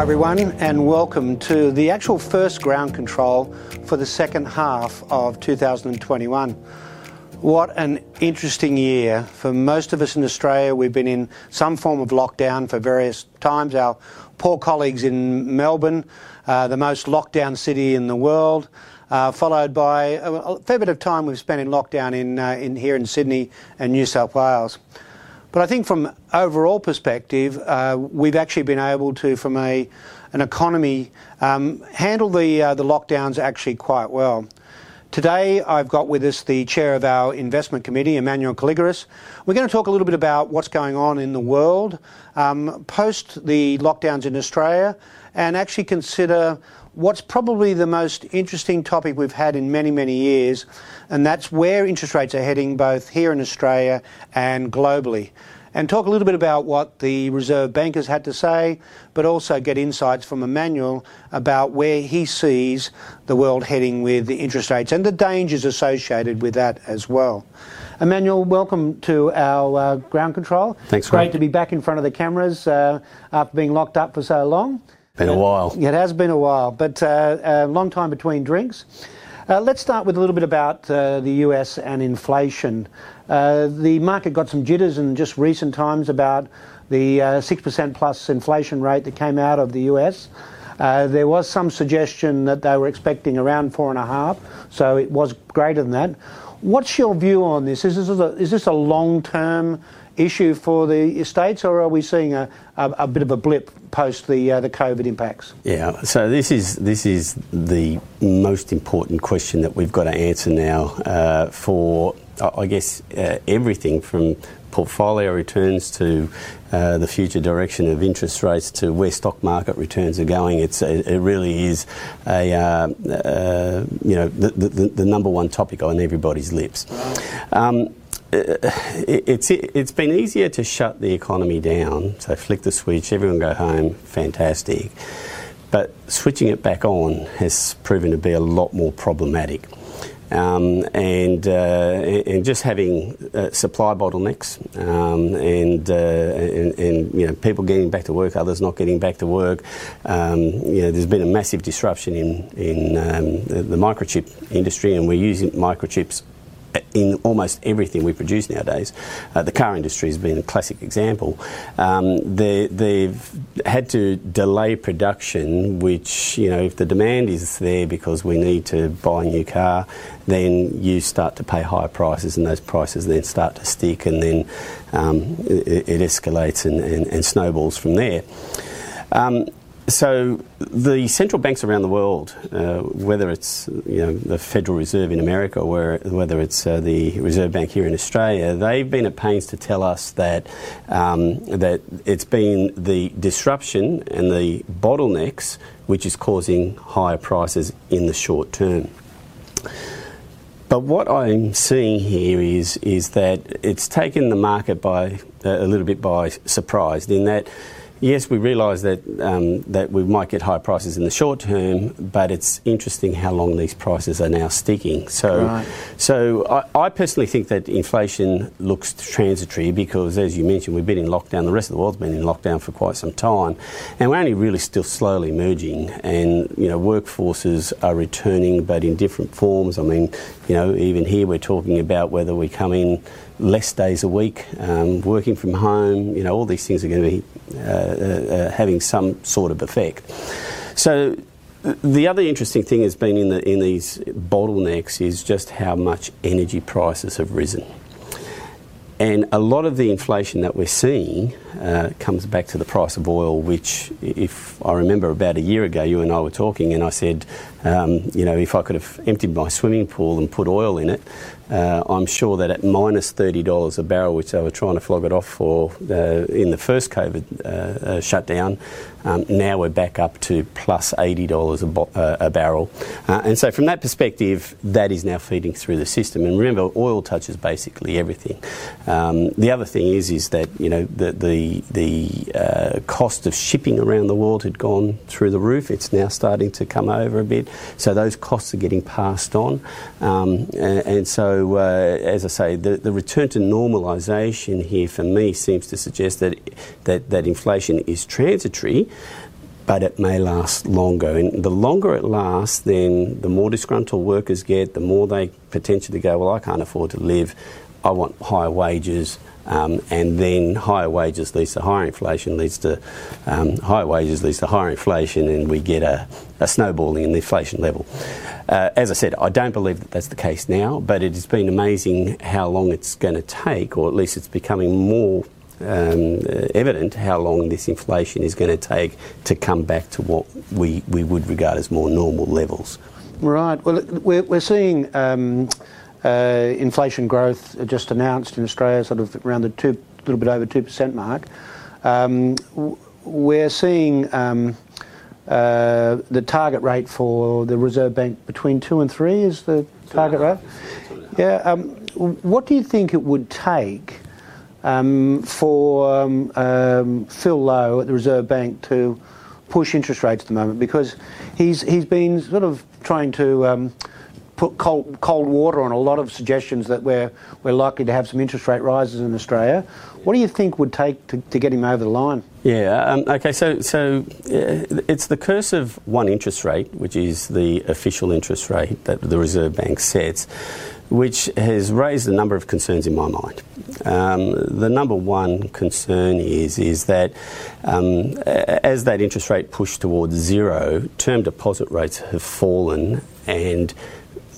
Hi, everyone, and welcome to the actual first ground control for the second half of 2021. What an interesting year. For most of us in Australia, we've been in some form of lockdown for various times. Our poor colleagues in Melbourne, uh, the most lockdown city in the world, uh, followed by a, fair bit of time we've spent in lockdown in, uh, in here in Sydney and New South Wales. But I think from overall perspective, uh, we've actually been able to, from a an economy, um, handle the uh, the lockdowns actually quite well. Today, I've got with us the chair of our investment committee, Emmanuel Kaligaris. We're going to talk a little bit about what's going on in the world um, post the lockdowns in Australia and actually consider what's probably the most interesting topic we've had in many, many years, and that's where interest rates are heading both here in Australia and globally. And talk a little bit about what the Reserve Bank has had to say, but also get insights from Emmanuel about where he sees the world heading with the interest rates and the dangers associated with that as well. Emmanuel, welcome to our uh, ground control. Thanks, Great to be back in front of the cameras uh, after being locked up for so long. Been a while. It has been a while, but uh, a long time between drinks. Uh, let's start with a little bit about uh, the US and inflation. Uh, the market got some jitters in just recent times about the 6% plus inflation rate that came out of the US. Uh, there was some suggestion that they were expecting around four and a half, so it was greater than that. What's your view on this? Is this a, is this a long-term issue for the states, or are we seeing a, a, a bit of a blip post the uh, the COVID impacts? Yeah, so this is this is the most important question that we've got to answer now uh, for, I guess, uh, everything from portfolio returns to uh, the future direction of interest rates to where stock market returns are going. It's a, it really is a uh, uh, you know the, the, the, number one topic on everybody's lips. Um, it's it's been easier to shut the economy down. So flick the switch, everyone go home, fantastic. But switching it back on has proven to be a lot more problematic. Um, and, uh, and just having uh, supply bottlenecks um, and, uh, and, and, you know people getting back to work, others not getting back to work. Um, you know, there's been a massive disruption in in um, the, the microchip industry, and we're using microchips in almost everything we produce nowadays. Uh, the car industry has been a classic example. Um, they, they've had to delay production, which, you know, if the demand is there because we need to buy a new car, then you start to pay higher prices, and those prices then start to stick, and then um, it, it, escalates and, and, and, snowballs from there. Um, so the central banks around the world, uh, whether it's you know the Federal Reserve in America or whether it's uh, the Reserve Bank here in Australia, they've been at pains to tell us that um, that it's been the disruption and the bottlenecks which is causing higher prices in the short term. But what I'm seeing here is is that it's taken the market by a little bit by surprise in that yes, we realise that um, that we might get high prices in the short term, but it's interesting how long these prices are now sticking. So, right. so I, I, personally think that inflation looks transitory because, as you mentioned, we've been in lockdown. The rest of the world's been in lockdown for quite some time, and we're only really still slowly emerging. And you know, workforces are returning, but in different forms. I mean, you know, even here we're talking about whether we come in less days a week, um, working from home, you know, all these things are going to be Uh, uh, having some sort of effect. So the other interesting thing has been in, the, in these bottlenecks is just how much energy prices have risen. And a lot of the inflation that we're seeing uh, comes back to the price of oil, which, if I remember about a year ago, you and I were talking, and I said, um, you know, if I could have emptied my swimming pool and put oil in it, uh, I'm sure that at minus $30 a barrel, which they were trying to flog it off for uh, in the first COVID uh, uh shutdown, um, now we're back up to plus $80 a, bo- uh, a barrel. And so, from that perspective, that is now feeding through the system. And remember, oil touches basically everything. Um, the other thing is, is that you know the the, the cost of shipping around the world had gone through the roof. It's now starting to come over a bit. So those costs are getting passed on. Um, and, and so so, uh, as I say, the, the return to normalisation here for me seems to suggest that, that, that inflation is transitory, but it may last longer. And the longer it lasts, then the more disgruntled workers get, the more they potentially go, well, I can't afford to live, I want higher wages. Um, and then higher wages leads to higher inflation, leads to um, higher wages leads to higher inflation, and we get a, a snowballing in the inflation level. Uh, as I said, I don't believe that that's the case now, but it has been amazing how long it's going to take, or at least it's becoming more um, evident how long this inflation is going to take to come back to what we, we would regard as more normal levels. Right. Well, we're, we're seeing um, uh, inflation growth just announced in Australia, sort of around the two, little bit over two percent mark. Um, we're seeing um, uh, the target rate for the Reserve Bank between two and three is the target rate. Yeah. Um, what do you think it would take um, for um, um, Phil Lowe at the Reserve Bank to push interest rates at the moment? Because he's he's been sort of trying to um, put cold, cold water on a lot of suggestions that we're we're likely to have some interest rate rises in Australia. What do you think would take to, to get him over the line? Yeah. Um, okay. So so uh, it's the curse of one interest rate, which is the official interest rate that the Reserve Bank sets, which has raised a number of concerns in my mind. Um, the number one concern is is that um, as that interest rate pushed towards zero, term deposit rates have fallen and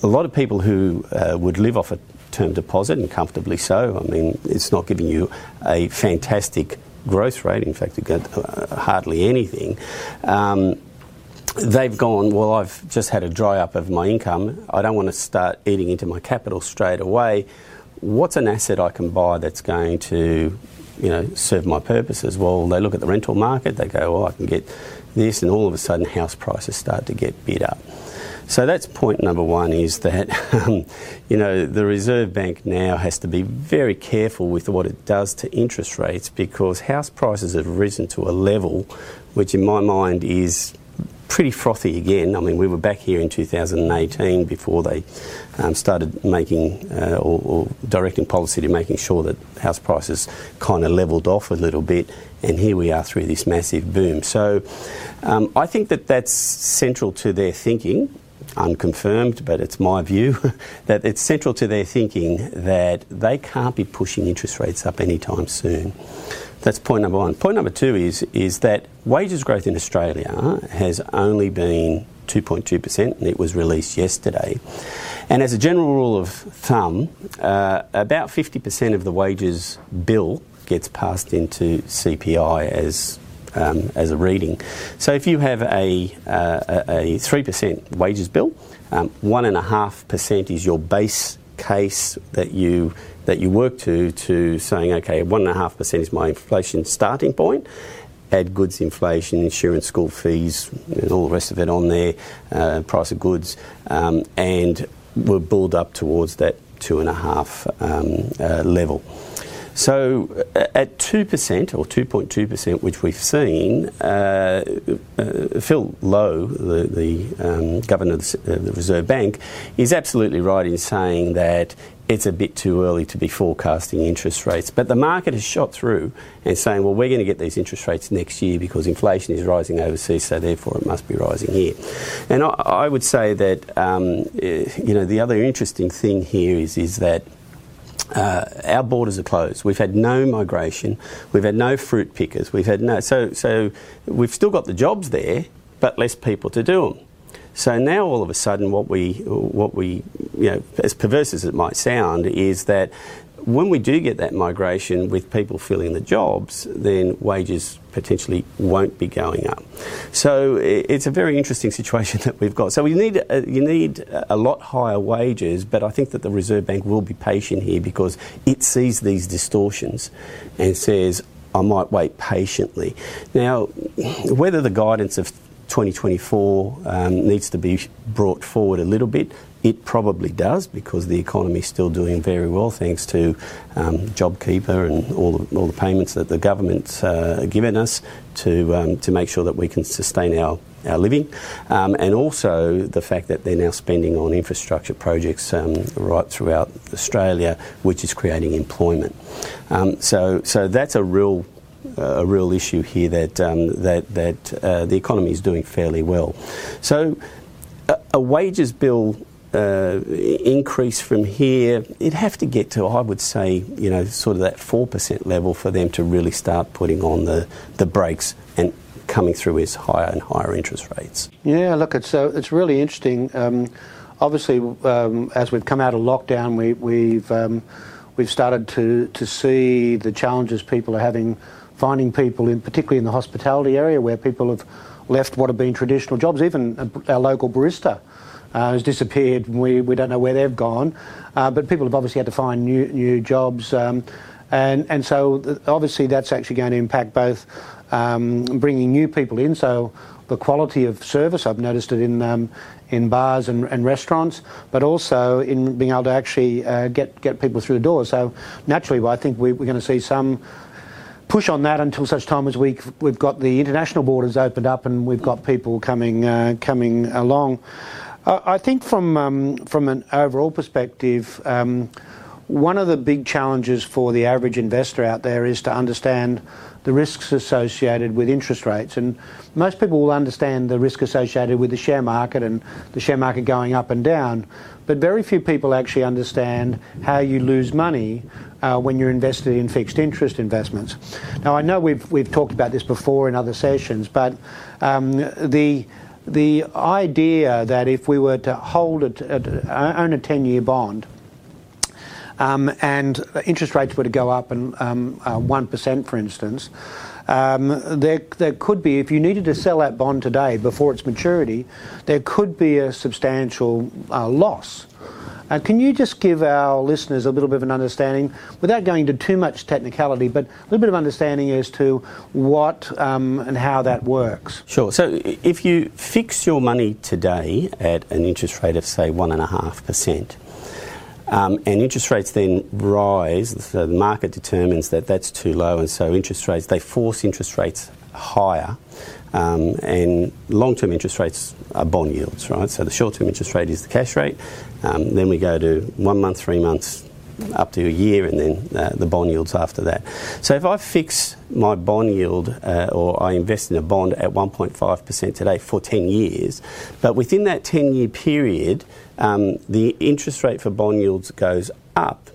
a lot of people who uh, would live off a term deposit, and comfortably so, I mean, it's not giving you a fantastic growth rate, in fact, get uh, hardly anything. Um, they've gone, well, I've just had a dry up of my income. I don't want to start eating into my capital straight away. What's an asset I can buy that's going to, you know, serve my purposes? Well, they look at the rental market, they go, well, I can get this, and all of a sudden house prices start to get bid up. So that's point number one is that, um, you know, the Reserve Bank now has to be very careful with what it does to interest rates because house prices have risen to a level which, in my mind, is pretty frothy again. I mean, we were back here in 2018 before they um, started making uh, or, or, directing policy to making sure that house prices kind of levelled off a little bit, and here we are through this massive boom. So um, I think that that's central to their thinking unconfirmed, but it's my view that it's central to their thinking that they can't be pushing interest rates up anytime soon. That's point number one. Point number two is, is that wages growth in Australia has only been 2.2%, and it was released yesterday. And as a general rule of thumb, uh, about 50% of the wages bill gets passed into CPI as um, as a reading. So if you have a, uh, a 3% wages bill, um, 1.5% is your base case that you that you work to to saying okay 1.5% is my inflation starting point add goods inflation insurance school fees and all the rest of it on there uh, price of goods um, and we'll build up towards that two and a half um, uh, level so uh, at 2% or 2.2%, which we've seen, uh, uh, Phil Lowe, the, the um, governor of the, uh, the, Reserve Bank, is absolutely right in saying that it's a bit too early to be forecasting interest rates. But the market has shot through and saying, well, we're going to get these interest rates next year because inflation is rising overseas, so therefore it must be rising here. And I, I would say that, um, eh, you know, the other interesting thing here is, is that uh, our borders are closed. We've had no migration. We've had no fruit pickers. We've had no so so we've still got the jobs there, but less people to do them. So now all of a sudden, what we what we you know, as perverse as it might sound, is that when we do get that migration with people filling the jobs, then wages potentially won't be going up. So it's a very interesting situation that we've got. So we need a, uh, you need a lot higher wages, but I think that the Reserve Bank will be patient here because it sees these distortions and says, I might wait patiently. Now, whether the guidance of 2024 um, needs to be brought forward a little bit. It probably does because the economy is still doing very well thanks to um, JobKeeper and all the, all the payments that the government's uh, given us to, um, to make sure that we can sustain our, our living. Um, and also the fact that they're now spending on infrastructure projects um, right throughout Australia, which is creating employment. Um, so, so that's a real a real issue here that um, that that uh, the economy is doing fairly well. So, a, a wages bill. Uh, increase from here, it'd have to get to, I would say, you know, sort of that 4% level for them to really start putting on the, the brakes and coming through is higher and higher interest rates. Yeah, look, it's, uh, it's really interesting. Um, obviously, um, as we've come out of lockdown, we, we've um, we've started to, to see the challenges people are having finding people, in particularly in the hospitality area, where people have left what have been traditional jobs. Even our local barista uh, has disappeared. We, we don't know where they've gone. Uh, but people have obviously had to find new, new jobs. Um, and, and so obviously that's actually going to impact both um, bringing new people in. So the quality of service, I've noticed it in um, in bars and, and, restaurants, but also in being able to actually uh, get get people through the door. So naturally, well, I think we, we're going to see some push on that until such time as we we've got the international borders opened up and we've got people coming uh, coming along. I think from um, from an overall perspective. Um, one of the big challenges for the average investor out there is to understand the risks associated with interest rates. And most people will understand the risk associated with the share market and the share market going up and down. But very few people actually understand how you lose money uh, when you're invested in fixed interest investments. Now, I know we've, we've talked about this before in other sessions, but um, the the idea that if we were to hold it, own a 10 year bond, um, and interest rates were to go up and um, uh, 1%, for instance, um, there, there could be, if you needed to sell that bond today before its maturity, there could be a substantial uh, loss. Uh, can you just give our listeners a little bit of an understanding, without going into too much technicality, but a little bit of understanding as to what um, and how that works? Sure. So if you fix your money today at an interest rate of, say, 1.5%, um, and interest rates then rise, so the market determines that that's too low, and so interest rates, they force interest rates higher. Um, and long term interest rates are bond yields, right? So the short term interest rate is the cash rate. Um, then we go to one month, three months, up to a year, and then uh, the bond yields after that. So if I fix my bond yield uh, or I invest in a bond at 1.5% today for 10 years, but within that 10 year period, um, the interest rate for bond yields goes up.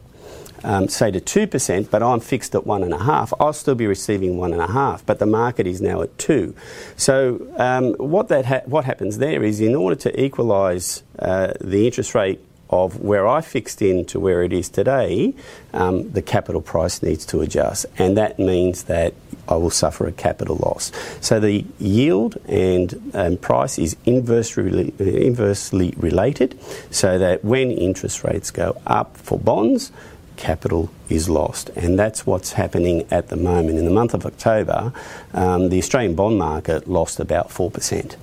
Um, say to 2%, but I'm fixed at 1.5, I'll still be receiving 1.5, but the market is now at 2. So, um, what, that ha- what happens there is in order to equalise uh, the interest rate of where I fixed in to where it is today, um, the capital price needs to adjust, and that means that I will suffer a capital loss. So the yield and um, price is inversely, inversely related, so that when interest rates go up for bonds, capital is lost. And that's what's happening at the moment. In the month of October, um, the Australian bond market lost about 4%.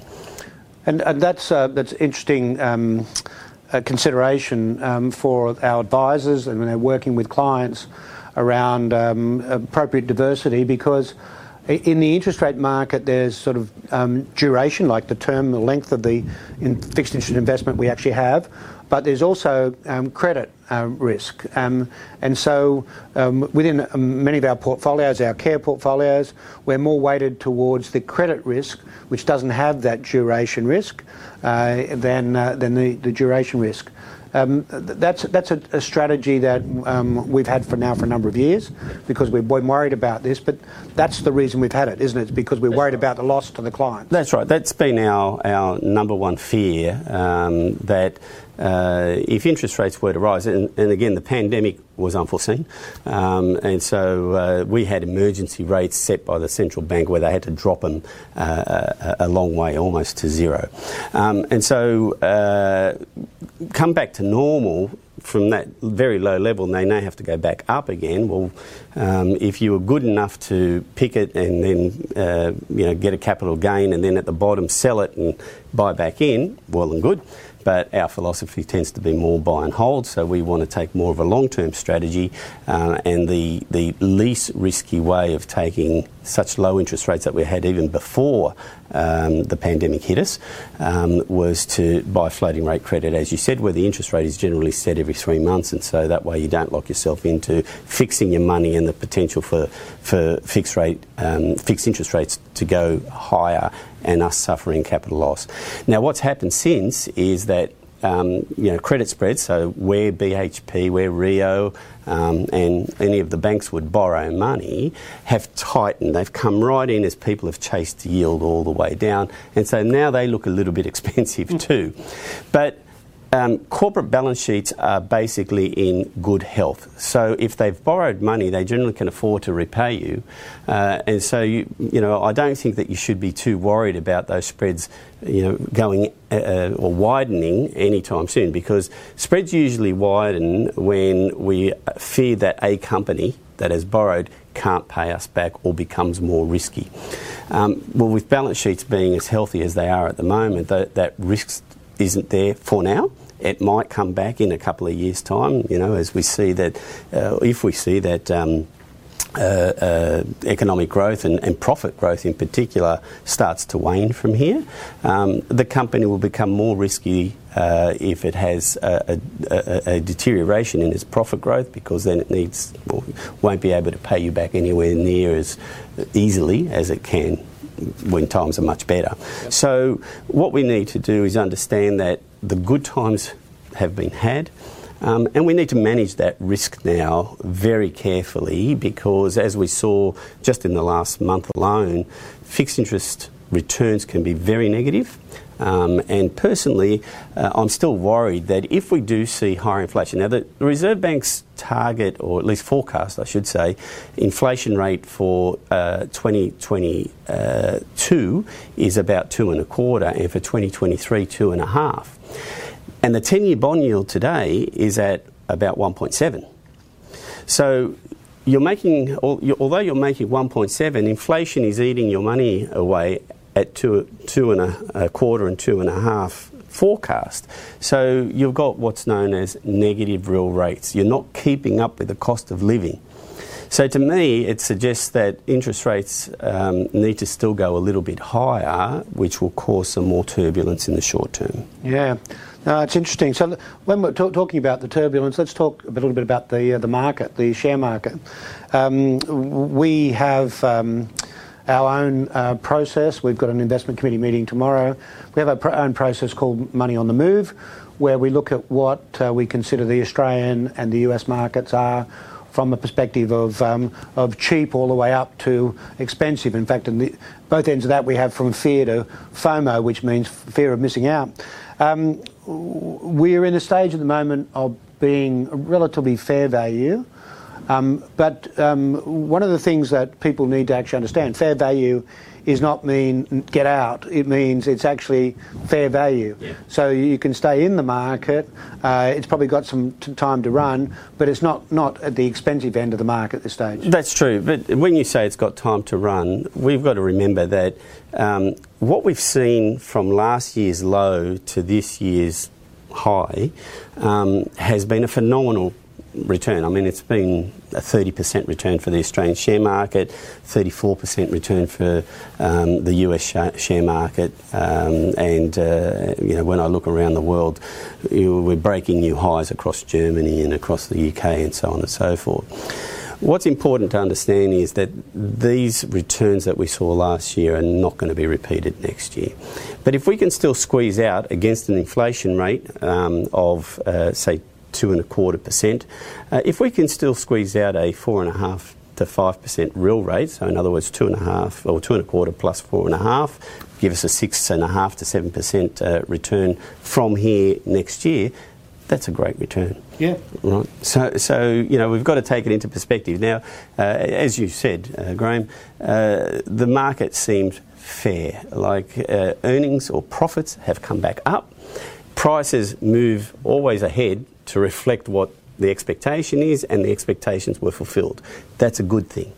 And, and that's, uh, that's interesting. Um, consideration um, for our advisors and when they're working with clients around um, appropriate diversity because in the interest rate market, there's sort of um, duration, like the term, the length of the in fixed interest investment we actually have, but there's also um, credit uh, risk. Um, and so um, within um, many of our portfolios, our care portfolios, we're more weighted towards the credit risk, which doesn't have that duration risk, uh, than, uh, than the, duration risk. Um, that's that's a, strategy that um, we've had for now for a number of years because we've been worried about this. But that's the reason we've had it, isn't it? It's because we're worried about the loss to the client. That's right. That's been our our number one fear um, that uh, if interest rates were to rise, and, and, again, the pandemic was unforeseen, um, and so uh, we had emergency rates set by the central bank where they had to drop them uh, a, a, long way, almost to zero. Um, and so, uh, come back to normal from that very low level, and they now have to go back up again. Well, um, if you were good enough to pick it and then uh, you know get a capital gain, and then at the bottom sell it and buy back in, well and good but our philosophy tends to be more buy and hold. So we want to take more of a long term strategy, uh, and the, the least risky way of taking such low interest rates that we had even before um, the pandemic hit us um, was to buy floating rate credit, as you said, where the interest rate is generally set every three months, and so that way you don't lock yourself into fixing your money and the potential for for fixed rate um, fixed interest rates to go higher and us suffering capital loss. Now, what's happened since is that um, you know, credit spreads, so where BHP, where Rio, um, and any of the banks would borrow money, have tightened. They've come right in as people have chased yield all the way down, and so now they look a little bit expensive too. But um, corporate balance sheets are basically in good health. So if they've borrowed money, they generally can afford to repay you. Uh, and so, you, you know, I don't think that you should be too worried about those spreads, you know, going uh, uh or widening anytime soon because spreads usually widen when we fear that a company that has borrowed can't pay us back or becomes more risky. Um, well, with balance sheets being as healthy as they are at the moment, that, that risk isn't there for now. It might come back in a couple of years' time, you know, as we see that, uh, if we see that. Um, uh, uh, economic growth and, and, profit growth in particular starts to wane from here, um, the company will become more risky uh, if it has a, a, a, deterioration in its profit growth because then it needs well, won't be able to pay you back anywhere near as easily as it can when times are much better. Yep. So what we need to do is understand that the good times have been had. Um, and we need to manage that risk now very carefully because, as we saw just in the last month alone, fixed interest returns can be very negative. Um, and personally, uh, I'm still worried that if we do see higher inflation, now the Reserve Bank's target, or at least forecast, I should say, inflation rate for uh, 2022 is about two and a quarter, and for 2023, two and a half. And the 10 year bond yield today is at about 1.7. So you're making, although you're making 1.7, inflation is eating your money away at two, two and a, a quarter and two and a half forecast. So you've got what's known as negative real rates. You're not keeping up with the cost of living. So to me, it suggests that interest rates um, need to still go a little bit higher, which will cause some more turbulence in the short term. Yeah. No, it's interesting. So when we're talk- talking about the turbulence, let's talk a little bit about the uh, the market, the share market. Um, we have um, our own uh, process. We've got an investment committee meeting tomorrow. We have our own process called Money on the Move, where we look at what uh, we consider the Australian and the US markets are from a perspective of um, of cheap all the way up to expensive. In fact, in the, both ends of that we have from fear to FOMO, which means fear of missing out. Um, we're in a stage at the moment of being relatively fair value. Um, but um, one of the things that people need to actually understand, fair value is not mean get out. It means it's actually fair value. Yeah. So you can stay in the market. Uh, it's probably got some t- time to run, but it's not, not at the expensive end of the market at this stage. That's true. But when you say it's got time to run, we've got to remember that um, what we've seen from last year's low to this year's high um, has been a phenomenal return. I mean, it's been a 30% return for the Australian share market, 34% return for um, the US sh- share market, um, and uh, you know when I look around the world, you know, we're breaking new highs across Germany and across the UK and so on and so forth. What's important to understand is that these returns that we saw last year are not going to be repeated next year. But if we can still squeeze out against an inflation rate um, of, uh, say, two and a quarter percent. Uh, if we can still squeeze out a four and a half to five percent real rate, so in other words, two and a half or two and a quarter plus four and a half, give us a six and a half to seven percent uh, return from here next year. That's a great return. Yeah. Right. So, so you know, we've got to take it into perspective. Now, uh, as you said, uh, Graham, uh, the market seems fair. Like uh, earnings or profits have come back up. Prices move always ahead to reflect what the expectation is, and the expectations were fulfilled. That's a good thing.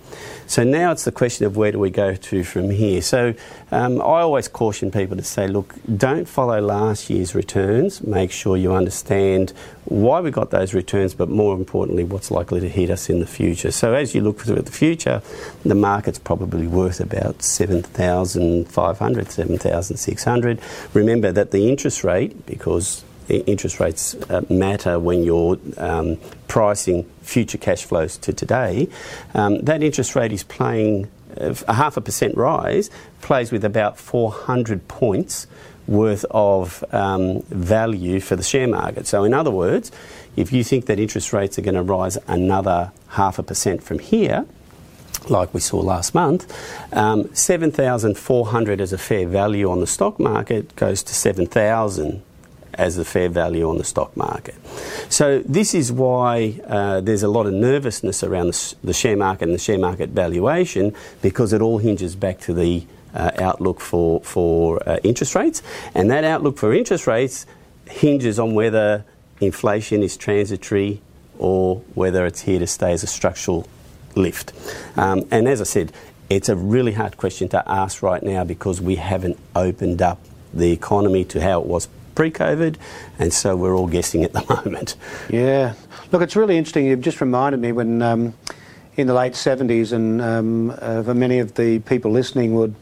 So now it's the question of where do we go to from here. So um, I always caution people to say, look, don't follow last year's returns. Make sure you understand why we got those returns, but more importantly, what's likely to hit us in the future. So as you look through the future, the market's probably worth about 7,500, 7,600. Remember that the interest rate, because interest rates uh, matter when you're um, pricing future cash flows to today, um, that interest rate is playing uh, a half a percent rise, plays with about 400 points worth of um, value for the share market. So, in other words, if you think that interest rates are going to rise another half a percent from here, like we saw last month, um, 7,400 as a fair value on the stock market goes to 7,000 as the fair value on the stock market. So this is why uh, there's a lot of nervousness around the, the, share market and the share market valuation because it all hinges back to the uh, outlook for for uh, interest rates, and that outlook for interest rates hinges on whether inflation is transitory or whether it's here to stay as a structural lift. Um, and as I said, it's a really hard question to ask right now because we haven't opened up the economy to how it was pre COVID, and so we're all guessing at the moment. Yeah. Look, it's really interesting. You've just reminded me when um, in the late 70s, and um, uh, for many of the people listening would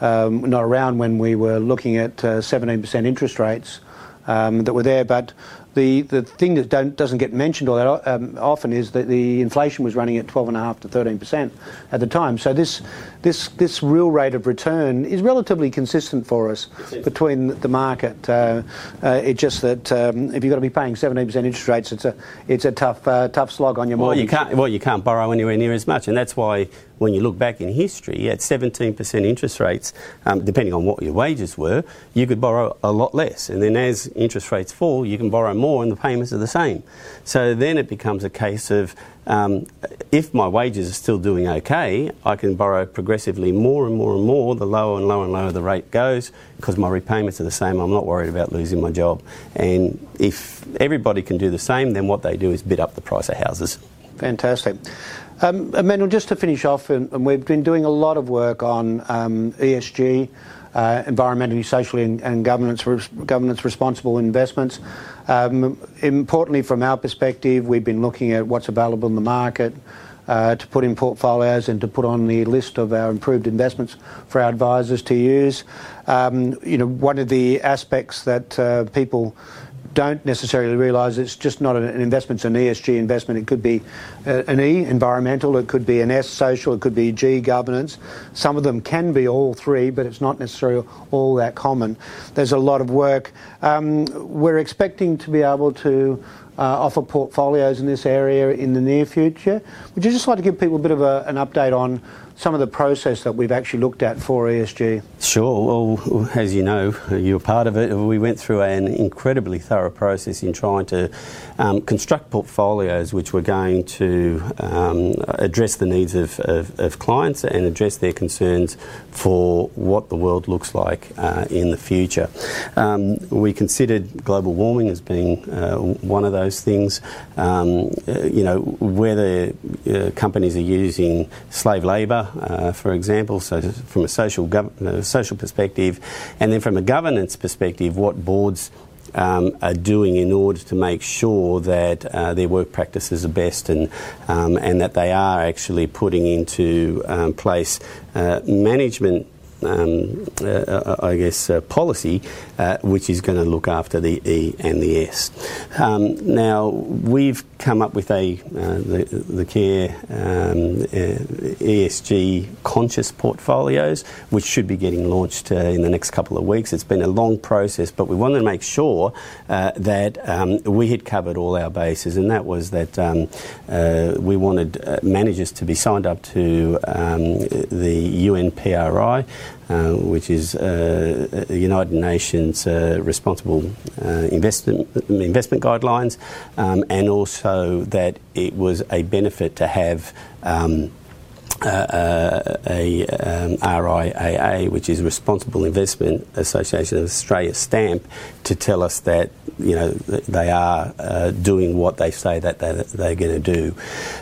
um, not around when we were looking at uh, 17% interest rates um, that were there, but the, the thing that doesn't get mentioned all that um, often is that the inflation was running at 12.5 to 13 percent at the time. So this this this real rate of return is relatively consistent for us between the market. Uh, uh, it's just that um, if you've got to be paying 17 percent interest rates, it's a it's a tough uh, tough slog on your well, mortgage. You can't, well, you can't borrow anywhere near as much, and that's why when you look back in history, at 17% interest rates, um, depending on what your wages were, you could borrow a lot less. And then as interest rates fall, you can borrow more and the payments are the same. So then it becomes a case of um, if my wages are still doing okay, I can borrow progressively more and more and more the lower and lower and lower the rate goes because my repayments are the same. I'm not worried about losing my job. And if everybody can do the same, then what they do is bid up the price of houses. Fantastic. Um, Emmanuel, just to finish off, and, we've been doing a lot of work on um, ESG, uh, environmentally, socially, and, and governance, governance responsible investments. Um, importantly, from our perspective, we've been looking at what's available in the market. Uh, to put in portfolios and to put on the list of our improved investments for our advisors to use. Um, you know, one of the aspects that uh, people don't necessarily realise it's just not an investment, it's an ESG investment. It could be an E, environmental, it could be an S, social, it could be G, governance. Some of them can be all three, but it's not necessarily all that common. There's a lot of work. Um, we're expecting to be able to uh, offer portfolios in this area in the near future. Would you just like to give people a bit of a, an update on some of the process that we've actually looked at for ESG? Sure. Well, as you know, you're part of it. We went through an incredibly thorough process in trying to um, construct portfolios which were going to um, address the needs of, of, of, clients and address their concerns for what the world looks like uh, in the future. Um, we considered global warming as being uh, one of those things. Um, uh, you know, whether uh, companies are using slave labour uh, for example, so from a social, gov- uh, social perspective, and then from a governance perspective, what boards um, are doing in order to make sure that uh, their work practices are best and, um, and that they are actually putting into um, place uh, management um, uh, I guess, uh, policy, uh, which is going to look after the E and the S. Um, now, we've come up with a uh, the, the care um, uh, ESG conscious portfolios, which should be getting launched uh, in the next couple of weeks. It's been a long process, but we wanted to make sure that um, we had covered all our bases, and that was that um, we wanted managers to be signed up to um, the UNPRI. Uh, which is uh, United Nations uh, responsible investment investment guidelines, um, and also that it was a benefit to have. Um, uh, a um, RIAA, which is Responsible Investment Association of Australia stamp, to tell us that you know they are uh, doing what they say that they're, they're going to do.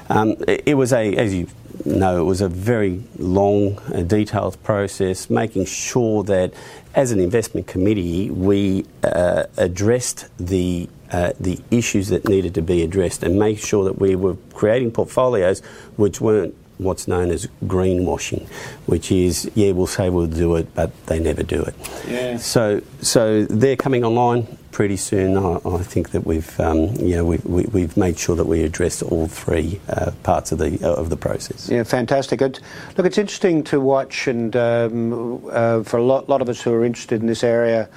Um, it, was a, as you know, it was a very long, uh, detailed process, making sure that as an investment committee we uh, addressed the uh, the issues that needed to be addressed and make sure that we were creating portfolios which weren't what's known as greenwashing, which is yeah we'll say we'll do it, but they never do it. Yeah. So so they're coming online pretty soon. I, I think that we've um, you know we've, we, have made sure that we address all three uh, parts of the uh, of the process. Yeah, fantastic. It, look, it's interesting to watch, and um, uh, for a lot, lot of us who are interested in this area.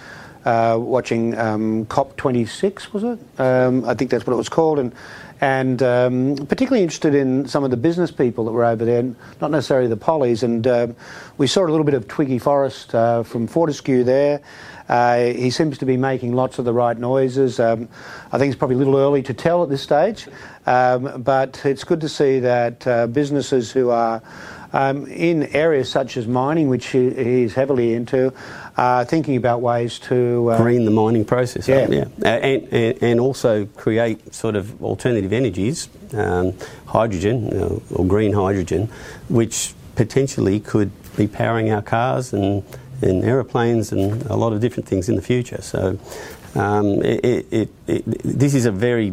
Uh, watching um, COP26, was it? Um, I think that's what it was called, and and um, particularly interested in some of the business people that were over there, not necessarily the pollies. And uh, we saw a little bit of Twiggy Forrest uh, from Fortescue there. Uh, he seems to be making lots of the right noises. Um, I think it's probably a little early to tell at this stage, um, but it's good to see that uh, businesses who are um, in areas such as mining, which he, he's heavily into, uh, thinking about ways to uh, green the mining process. Yeah, yeah. And, and, and, also create sort of alternative energies, um, hydrogen uh, or green hydrogen, which potentially could be powering our cars and, and aeroplanes and a lot of different things in the future. So um, it, it, it, this is a very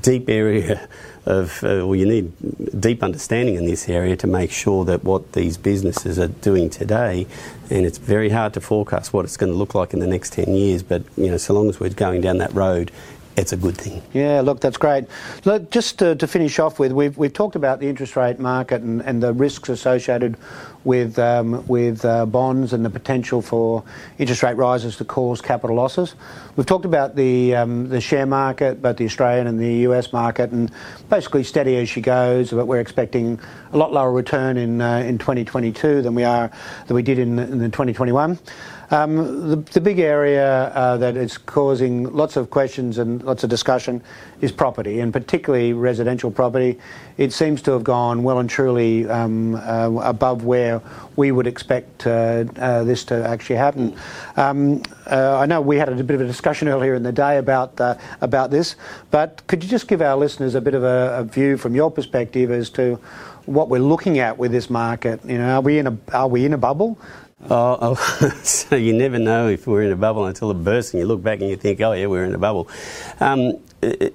deep area of, uh, well, you need deep understanding in this area to make sure that what these businesses are doing today, and it's very hard to forecast what it's going to look like in the next 10 years, but, you know, so long as we're going down that road, it's a good thing. Yeah, look, that's great. Look, just to, to, finish off with, we've, we've talked about the interest rate market and, and the risks associated with, um, with uh, bonds and the potential for interest rate rises to cause capital losses. We've talked about the, um, the share market, both the Australian and the US market, and basically steady as she goes, but we're expecting a lot lower return in, uh, in 2022 than we, are, than we did in, in 2021. Um, the, big area uh, that is causing lots of questions and lots of discussion is property, and particularly residential property. It seems to have gone well and truly um, uh, above where we would expect uh, this to actually happen. Um, I know we had a bit of a discussion earlier in the day about about this, but could you just give our listeners a bit of a, view from your perspective as to what we're looking at with this market? You know, are we in a are we in a bubble? Oh, oh so you never know if we're in a bubble until it bursts, and you look back and you think, oh yeah, we're in a bubble. Um,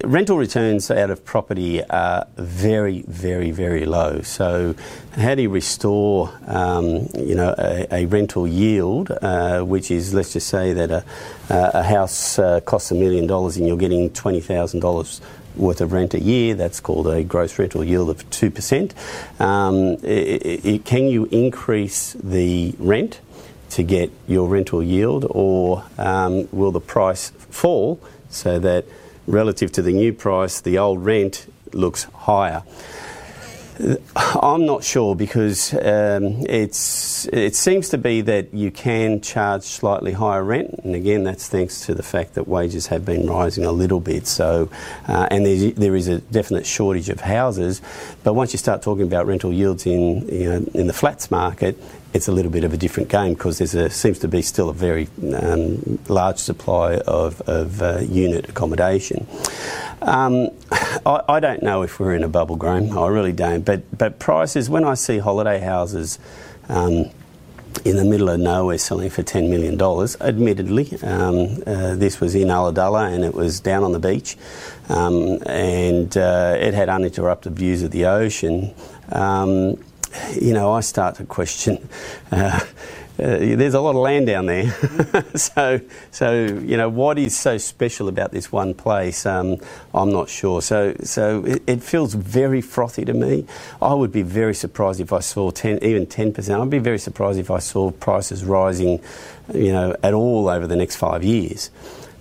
rental returns out of property are very, very, very low. So, how do you restore, um, you know, a, a rental yield, uh, which is, let's just say that a, a house uh, costs a million dollars and you're getting twenty thousand dollars worth of rent a year. That's called a gross rental yield of 2%. Um, it, it, can you increase the rent to get your rental yield, or um, will the price fall so that relative to the new price, the old rent looks higher? I'm not sure because um, it's it seems to be that you can charge slightly higher rent, and again that's thanks to the fact that wages have been rising a little bit. So, uh, and there is a definite shortage of houses. But once you start talking about rental yields in you know, in the flats market, it's a little bit of a different game because there seems to be still a very um, large supply of, of uh, unit accommodation. Um, I, I, don't know if we're in a bubble, Graham. I really don't. But but prices when I see holiday houses. Um, in the middle of nowhere selling for $10 million. Admittedly, um, uh, this was in Ulladulla and it was down on the beach um, and uh, it had uninterrupted views of the ocean. Um, you know, I start to question. Uh, uh, there's a lot of land down there, so so you know what is so special about this one place? Um, I'm not sure. So so it, it, feels very frothy to me. I would be very surprised if I saw ten, even ten percent. I'd be very surprised if I saw prices rising, you know, at all over the next five years.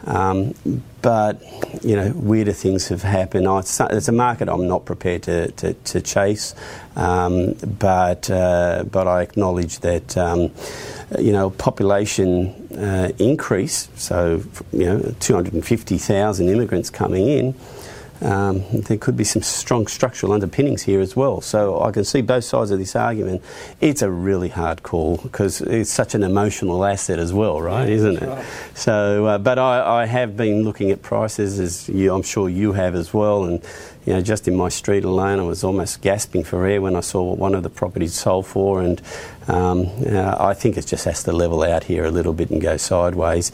Um, but you know, weirder things have happened. it's a market I'm not prepared to, to, to chase, um, but uh, but I acknowledge that um, you know population uh, increase. So you know, 250,000 immigrants coming in. Um, there could be some strong structural underpinnings here as well. So I can see both sides of this argument. It's a really hard call because it's such an emotional asset as well, right? Yeah, Isn't it? Right. So, uh, but I, I, have been looking at prices as you, I'm sure you have as well, and you know, just in my street alone, I was almost gasping for air when I saw what one of the properties sold for, and um, uh, I think it just has to level out here a little bit and go sideways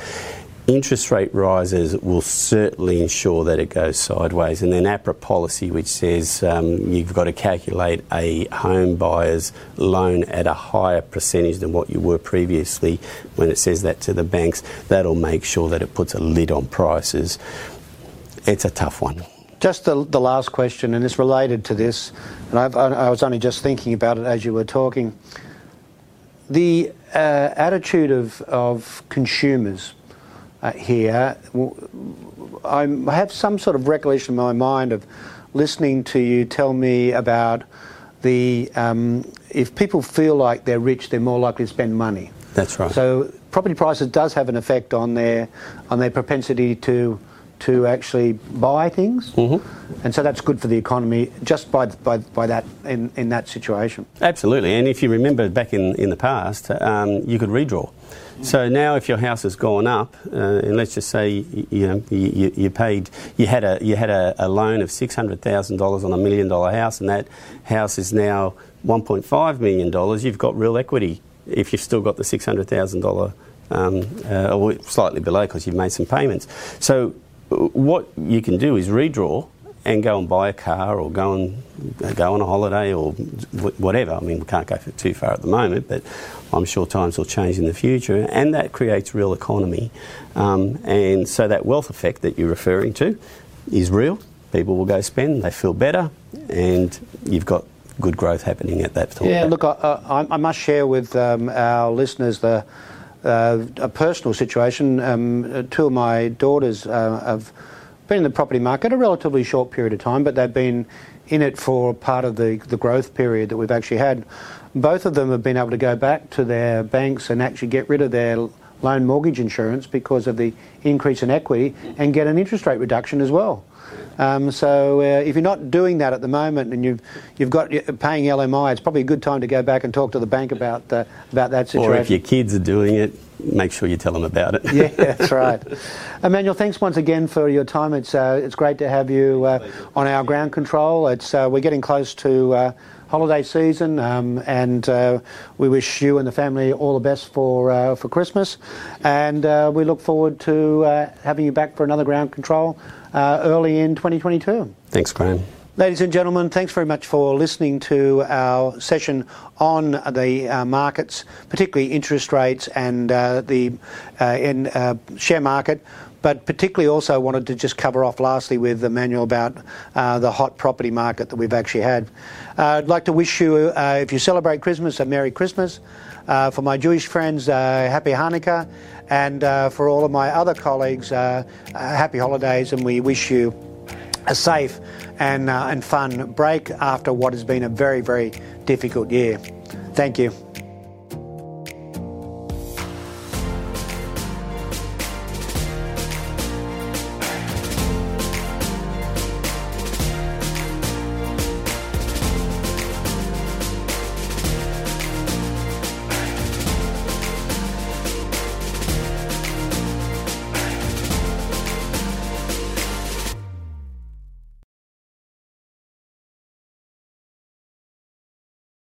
interest rate rises will certainly ensure that it goes sideways. And then APRA policy, which says um, you've got to calculate a home buyer's loan at a higher percentage than what you were previously, when it says that to the banks, that'll make sure that it puts a lid on prices. It's a tough one. Just the, the last question, and it's related to this, and I've, i was only just thinking about it as you were talking. The uh, attitude of, of consumers uh, here, I have some sort of recollection in my mind of listening to you tell me about the um, if people feel like they're rich, they're more likely to spend money. That's right. So property prices does have an effect on their on their propensity to to actually buy things, mm-hmm. and so that's good for the economy just by by, by that in, in that situation. Absolutely, and if you remember back in in the past, um, you could redraw. So now, if your house has gone up, uh, and let's just say you, you know you, you, paid, you had a you had a, a loan of six hundred thousand dollars on a million dollar house, and that house is now one point five million dollars. You've got real equity if you've still got the six hundred thousand dollar, um, uh, or slightly below because you've made some payments. So uh, what you can do is redraw and go and buy a car or go and go on a holiday or whatever. I mean, we can't go too far at the moment, but I'm sure times will change in the future, and that creates real economy. Um, and so that wealth effect that you're referring to is real. People will go spend, they feel better, and you've got good growth happening at that time. Yeah, look, I, I, must share with um, our listeners the uh, a personal situation. Um, two of my daughters uh, have been in the property market a relatively short period of time, but they've been in it for part of the, the growth period that we've actually had. Both of them have been able to go back to their banks and actually get rid of their loan mortgage insurance because of the increase in equity and get an interest rate reduction as well. Um, so uh, if you're not doing that at the moment and you've you've got paying LMI, it's probably a good time to go back and talk to the bank about uh, about that situation. Or if your kids are doing it, make sure you tell them about it. yeah, that's right. Emmanuel, thanks once again for your time. It's uh, it's great to have you uh, on our ground control. It's uh, we're getting close to uh, holiday season, um, and uh, we wish you and the family all the best for uh, for Christmas. And uh, we look forward to uh, having you back for another ground control early in 2022. Thanks, Graham. Ladies and gentlemen, thanks very much for listening to our session on the uh, markets, particularly interest rates and uh, the uh, in, uh, share market. But particularly also wanted to just cover off lastly with Emmanuel about uh, the hot property market that we've actually had. Uh, I'd like to wish you, if you celebrate Christmas, a Merry Christmas. Uh, for my Jewish friends, uh, Happy Hanukkah. And uh, for all of my other colleagues, Happy Holidays. And we wish you a safe and, uh, and fun break after what has been a very, very difficult year. Thank you.